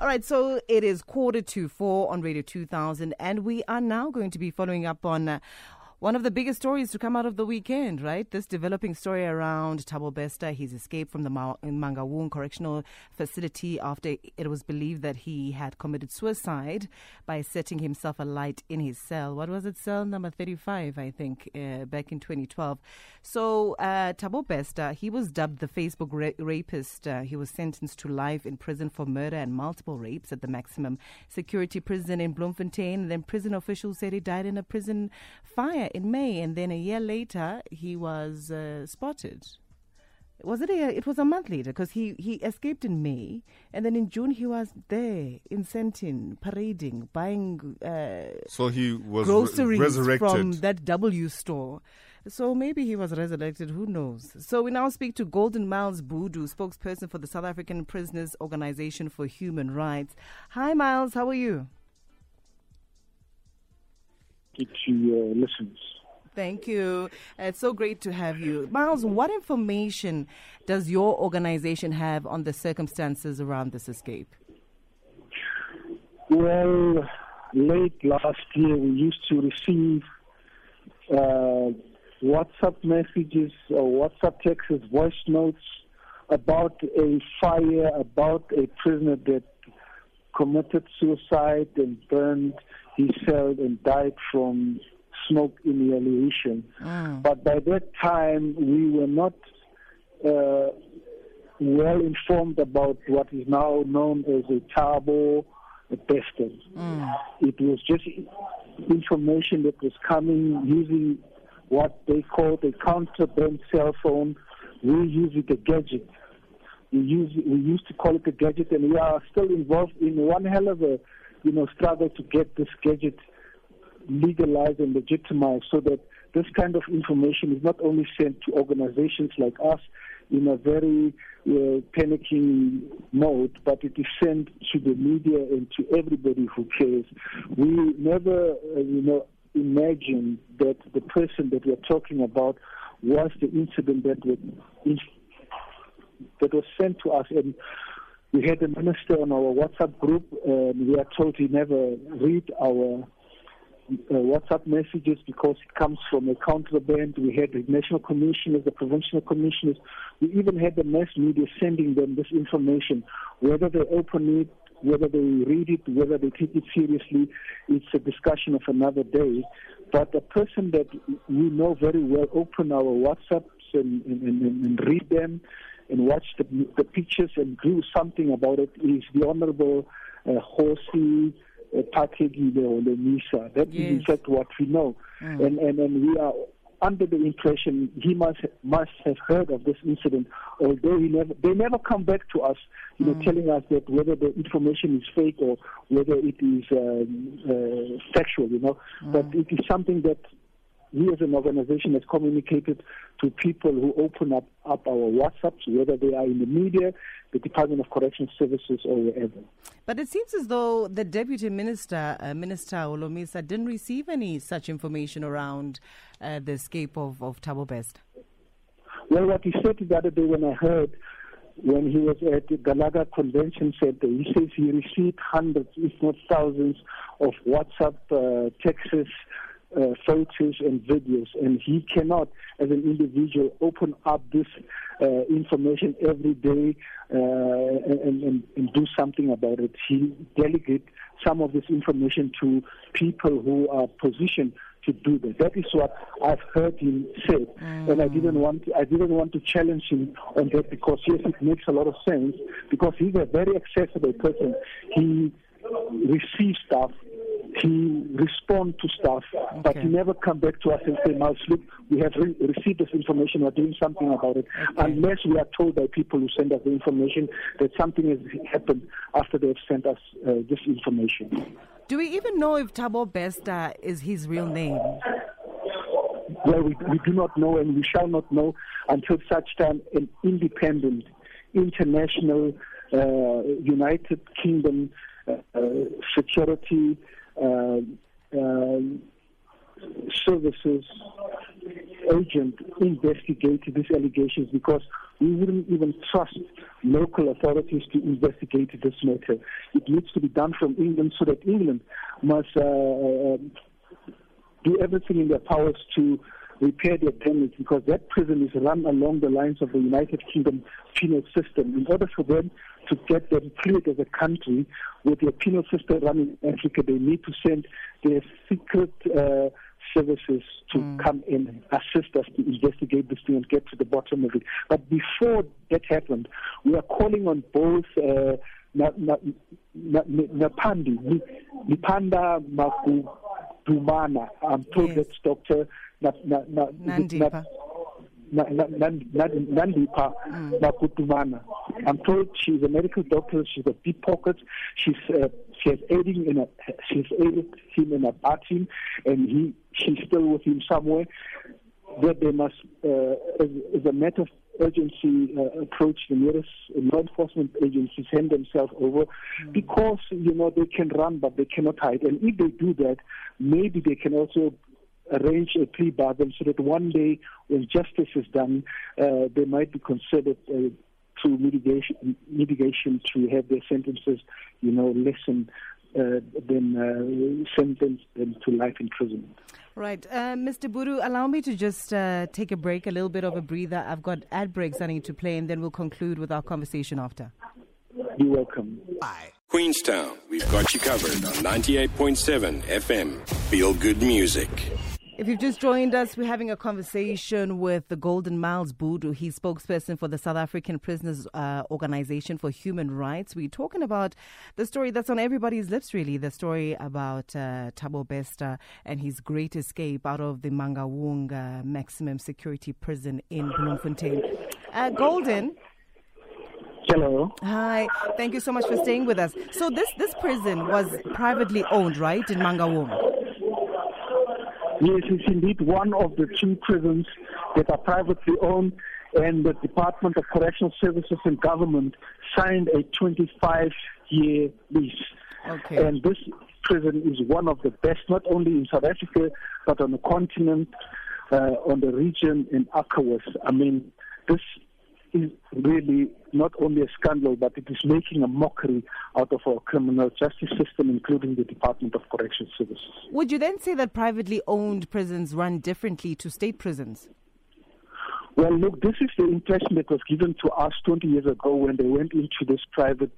All right, so it is quarter to four on Radio 2000, and we are now going to be following up on. Uh, one of the biggest stories to come out of the weekend, right? This developing story around Thabo Bester, his escape from the Mangaung Correctional Facility after it was believed that he had committed suicide by setting himself alight in his cell. What was it? Cell number 35, I think, uh, back in 2012. So, uh, Thabo Bester, he was dubbed the Facebook ra- rapist. Uh, he was sentenced to life in prison for murder and multiple rapes at the maximum security prison in Bloemfontein. Then prison officials said he died in a prison fire in May, and then a year later he was uh, spotted. Was it a? It was a month later because he he escaped in May, and then in June he was there in Sandton parading, buying. Uh, so he was groceries re- resurrected from that W store. So maybe he was resurrected. Who knows? So we now speak to Golden Miles Bhudu, spokesperson for the South African Prisoners Organization for Human Rights. Hi, Miles. How are you? To your listeners. Thank you. It's so great to have you. Miles, what information does your organization have on the circumstances around this escape? Well, late last year, we used to receive uh, WhatsApp messages or WhatsApp texts, voice notes about a fire, about a prisoner that committed suicide and burned his cell and died from smoke inhalation. Mm. But by that time, we were not uh, well informed about what is now known as a Thabo Bester. Mm. It was just information that was coming using what they called a contraband cell phone. We use it a gadget. We use we used to call it a gadget, and we are still involved in one hell of a you know struggle to get this gadget legalized and legitimized so that this kind of information is not only sent to organizations like us in a very uh, panicking mode, but it is sent to the media and to everybody who cares. We never, uh, you know, imagine that the person that we are talking about was the incident that was, that was sent to us. And we had a minister on our WhatsApp group, and we are told he never read our uh, WhatsApp messages because it comes from a contraband. We had the national commissioners, the provincial commissioners. We even had the mass media sending them this information. Whether they open it, whether they read it, whether they take it seriously, it's a discussion of another day. But a person that we know very well open our WhatsApps and, and, and, and read them and watch the, the pictures and do something about it is the Honorable uh, Nkosi Phathekile or the NISA. That yes. is in fact what we know. Mm. And, and, and we are under the impression he must must have heard of this incident, although he never they never come back to us, you know, mm. telling us that whether the information is fake or whether it is um, uh, factual, you know. Mm. But it is something that we as an organization has communicated to people who open up, up our WhatsApps, whether they are in the media, the Department of Correctional Services, or wherever. But it seems as though the Deputy Minister, uh, Minister Holomisa, didn't receive any such information around uh, the escape of, of Thabo Best. Well, what he said the other day when I heard when he was at the Gallagher Convention Center, he says he received hundreds, if not thousands, of WhatsApp uh, texts uh, photos and videos, and he cannot, as an individual, open up this uh, information every day uh, and, and, and, do something about it. He delegates some of this information to people who are positioned to do that. That is what I've heard him say, mm. and I didn't want to, I didn't want to challenge him on that because yes, it makes a lot of sense because he's a very accessible person. He receives stuff he respond to stuff, okay. but he never come back to us and say, "Miles, look, we have re- received this information. We're doing something about it." Okay. Unless we are told by people who send us the information that something has happened after they've sent us uh, this information. Do we even know if Thabo Bester is his real name? Well, we, we do not know, and we shall not know until such time an independent, international, uh, United Kingdom uh, uh security services agent investigate these allegations because we wouldn't even trust local authorities to investigate this matter. It needs to be done from England so that England must uh, uh do everything in their powers to repair their damage because that prison is run along the lines of the United Kingdom penal system. In order for them to get them cleared as a country with their penal system running in Africa, they need to send their secret uh, services to mm. come in, and assist us to investigate this thing and get to the bottom of it. But before that happened, we are calling on both uh, Napandi, Nipanda Magudumana, I'm told that's Dr. Nandipha. Nandipha Magudumana. I'm told she's a medical doctor. She's a deep pocket. She's uh, she's aiding in a she's aided him in a batting, and he she's still with him somewhere. That they must, uh, as, as a matter of urgency, uh, approach the nearest law enforcement agencies, hand themselves over, mm. because you know they can run but they cannot hide. And if they do that, maybe they can also arrange a plea bargain so that one day when justice is done, uh, they might be considered uh, through mitigation, mitigation to have their sentences, you know, lessened uh, then uh, sentence them to life imprisonment. Right. Uh, Mr. Buru, allow me to just uh, take a break, a little bit of a breather. I've got ad breaks I need to play, and then we'll conclude with our conversation after. You're welcome. Bye. Queenstown, we've got you covered on 98.7 FM. Feel good music. If you've just joined us, we're having a conversation with the Golden Miles Bhudu. He's spokesperson for the South African Prisoners uh, Organization for Human Rights. We're talking about the story that's on everybody's lips, really the story about uh, Thabo Bester and his great escape out of the Mangaung uh, maximum security prison in Bloemfontein. Uh, Golden. Hello. Hi. Thank you so much for staying with us. So this this prison was privately owned, right, in Mangaung? Yes, it's indeed one of the two prisons that are privately owned, and the Department of Correctional Services and Government signed a 25 year lease. Okay. And this prison is one of the best, not only in South Africa, but on the continent, uh, on the region in Akawas. I mean, this is really not only a scandal, but it is making a mockery out of our criminal justice system, including the Department of Correctional Services. Would you then say that privately owned prisons run differently to state prisons? Well, look, this is the impression that was given to us 20 years ago when they went into this private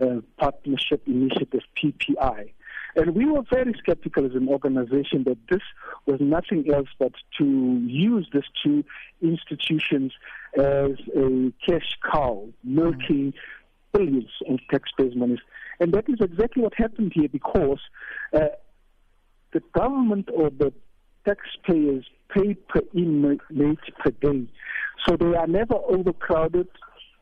uh, partnership initiative, PPI. And we were very skeptical as an organization that this was nothing else but to use these two institutions as a cash cow, milking billions of taxpayers' money. And that is exactly what happened here because uh, the government or the taxpayers pay per inmate per day. So they are never overcrowded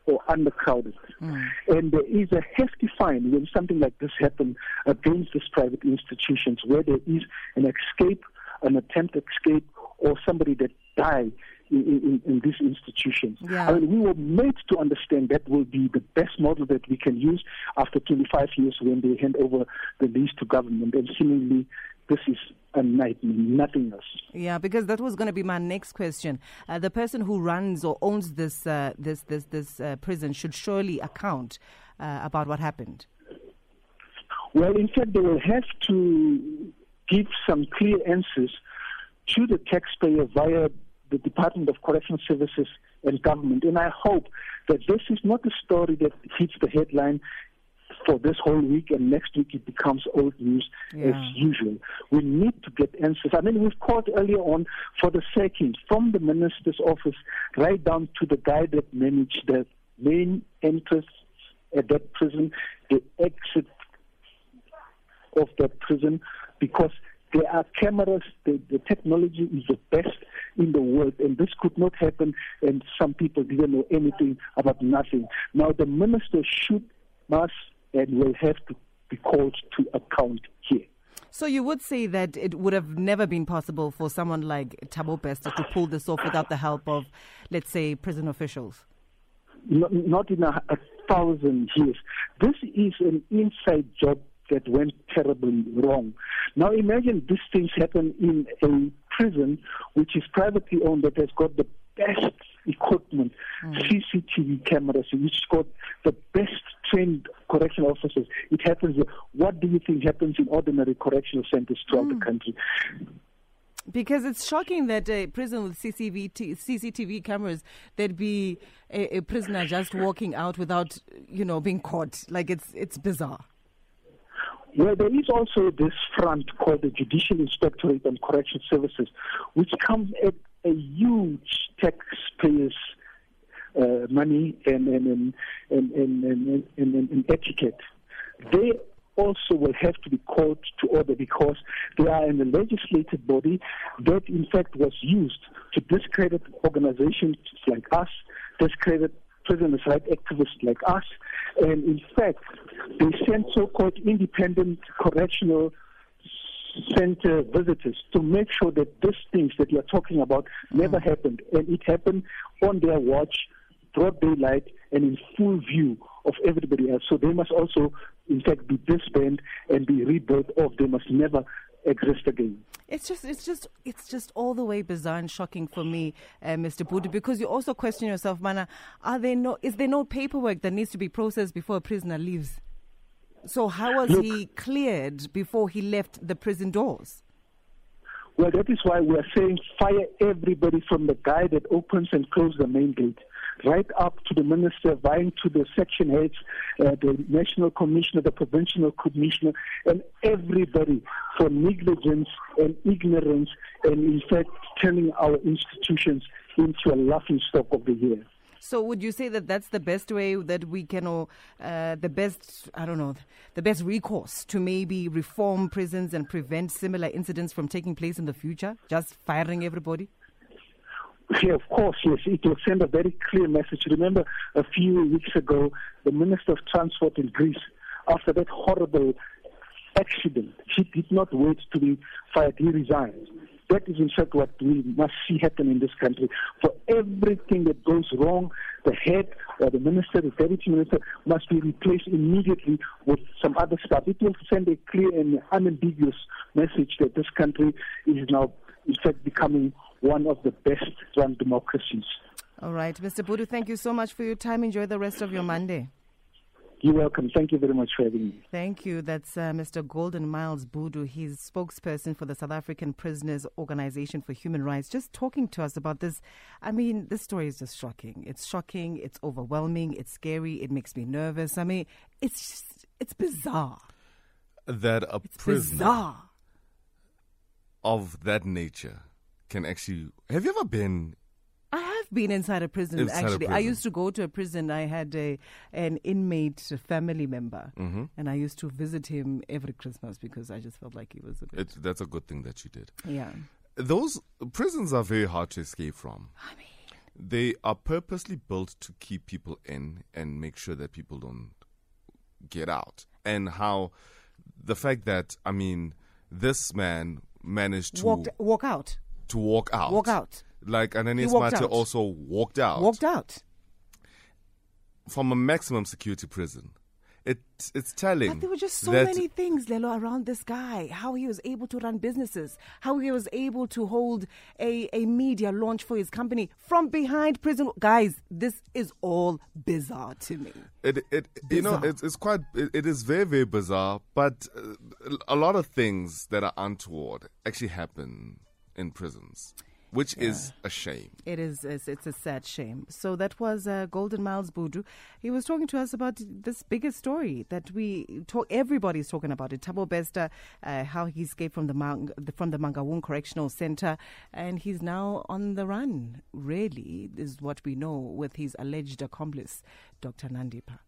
or undercrowded. Mm. And there is a hefty fine when something like this happens against these private institutions where there is an escape, an attempt escape, or somebody that died in, in, in, these institutions. Yeah. I mean, we were made to understand that will be the best model that we can use after 25 years when they hand over the lease to government. And seemingly, this is a nightmare, nothing else. Yeah, because that was going to be my next question. Uh, the person who runs or owns this uh, this this this uh, prison should surely account uh, about what happened. Well, in fact, they will have to give some clear answers to the taxpayer via the Department of Correctional Services and government. And I hope that this is not a story that hits the headline for this whole week, and next week it becomes old news yeah. as usual. We need to get answers. I mean, we've called earlier on for the sackings from the minister's office right down to the guy that managed the main entrance at that prison, the exit of that prison, because there are cameras, the, the technology is the best in the world, and this could not happen, and some people didn't know anything about nothing. Now, the minister should, must, and will have to be called to account here. So you would say that it would have never been possible for someone like Thabo Bester to pull this off without the help of, let's say, prison officials? Not, not in a, a thousand years. This is an inside job that went terribly wrong. Now imagine these things happen in a prison which is privately owned that has got the best equipment, mm. CCTV cameras, which got the best trained correctional officers. It happens. What do you think happens in ordinary correctional centers throughout mm. the country? Because it's shocking that a prison with CCTV, CCTV cameras, there'd be a, a prisoner just walking out without, you know, being caught. Like it's it's bizarre. Well, there is also this front called the Judicial Inspectorate and Correction Services, which comes at a huge taxpayers' uh, money and and and and, and, and, and, and etiquette. They also will have to be called to order because they are in a legislative body that, in fact, was used to discredit organizations like us, discredit prisoners' rights activists like us, and in fact, they sent so-called independent correctional center visitors to make sure that these things that you're talking about never mm. happened. And it happened on their watch, broad daylight, and in full view of everybody else. So they must also, in fact, be disbanded and be rebuilt, or they must never exist again. It's just, it's just, it's just all the way bizarre and shocking for me, uh, Mr. Bhudu, because you also question yourself, Mana, are there no, is there no paperwork that needs to be processed before a prisoner leaves? So how was Look, he cleared before he left the prison doors? Well, that is why we are saying fire everybody from the guy that opens and closes the main gate right up to the minister, vying to the section heads, uh, the national commissioner, the provincial commissioner, and everybody for negligence and ignorance, and in fact turning our institutions into a laughing stock of the year. So, would you say that that's the best way that we can, or uh, the best, I don't know, the best recourse to maybe reform prisons and prevent similar incidents from taking place in the future? Just firing everybody? Yeah, of course, yes. It will send a very clear message. Remember, a few weeks ago, the Minister of Transport in Greece, after that horrible accident, he did not wait to be fired. He resigned. That is, in fact, what we must see happen in this country. For everything that goes wrong, the head or the minister, the deputy minister, must be replaced immediately with some other stuff. It will send a clear and unambiguous message that this country is now, in fact, becoming one of the best run democracies. All right. Mr. Bhudu, thank you so much for your time. Enjoy the rest of your Monday. You're welcome. Thank you very much for having me. Thank you. That's uh, Mr. Golden Miles Bhudu. He's spokesperson for the South African Prisoners Organization for Human Rights. Just talking to us about this. I mean, this story is just shocking. It's shocking. It's overwhelming. It's scary. It makes me nervous. I mean, it's just, it's bizarre. That a it's prisoner bizarre. of that nature can actually. Have you ever been? Have been inside a prison. Inside actually, a prison. I used to go to a prison. I had a an inmate family member, mm-hmm. and I used to visit him every Christmas because I just felt like he was a bit. It, that's a good thing that you did. yeah, Those prisons are very hard to escape from. I mean, They are purposely built to keep people in and make sure that people don't get out. And how the fact that I mean, this man managed to walk out, to walk out. walk out, Like Ananias Mathe out. also walked out walked out. from a maximum security prison. It, it's telling. But there were just so many things, Lelo, around this guy. How he was able to run businesses, how he was able to hold a, a media launch for his company from behind prison. Guys, this is all bizarre to me. It, it, you know, Bizarre. it's, it's quite, it, it is very, very bizarre, but uh, a lot of things that are untoward actually happen in prisons, which is a shame. It is, it's, it's a sad shame. So that was uh, Golden Miles Bhudu. He was talking to us about this bigger story that we talk, everybody's talking about it. Thabo Bester, uh, how he escaped from the, Mang, from the Mangaung Correctional Center, and he's now on the run, really, is what we know, with his alleged accomplice, Dr. Nandipha.